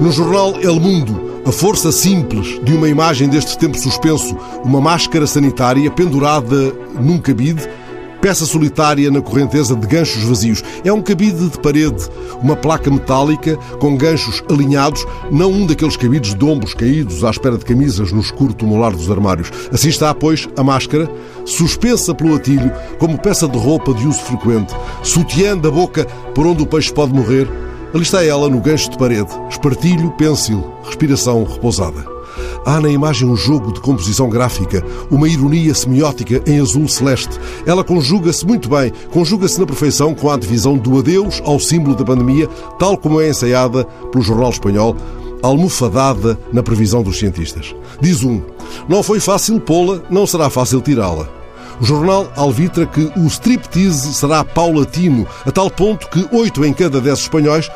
No jornal El Mundo, a força simples de uma imagem deste tempo suspenso, uma máscara sanitária pendurada num cabide, peça solitária na correnteza de ganchos vazios. É um cabide de parede, uma placa metálica com ganchos alinhados, não um daqueles cabides de ombros caídos à espera de camisas no escuro tumular dos armários. Assim está, pois, a máscara, suspensa pelo atilho, como peça de roupa de uso frequente, sutiã da boca por onde o peixe pode morrer, Ali está ela no gancho de parede, espartilho, pêncil, respiração repousada. Há na imagem um jogo de composição gráfica, uma ironia semiótica em azul celeste. Ela conjuga-se muito bem, conjuga-se na perfeição com a divisão do adeus ao símbolo da pandemia, tal como é ensaiada pelo jornal espanhol, almofadada na previsão dos cientistas. Diz um: Não foi fácil pô-la, não será fácil tirá-la. O jornal alvitra que o striptease será paulatino, a tal ponto que oito em cada dez espanhóis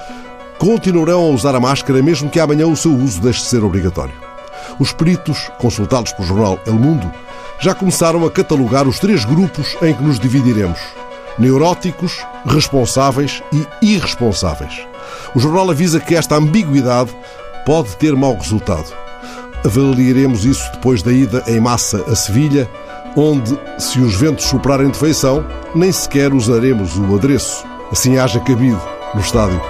continuarão a usar a máscara, mesmo que amanhã o seu uso deixe de ser obrigatório. Os peritos, consultados pelo jornal El Mundo, já começaram a catalogar os três grupos em que nos dividiremos: neuróticos, responsáveis e irresponsáveis. O jornal avisa que esta ambiguidade pode ter mau resultado. Avaliaremos isso depois da ida em massa a Sevilha onde, se os ventos soprarem de feição, nem sequer usaremos o adereço. Assim haja cabido no estádio.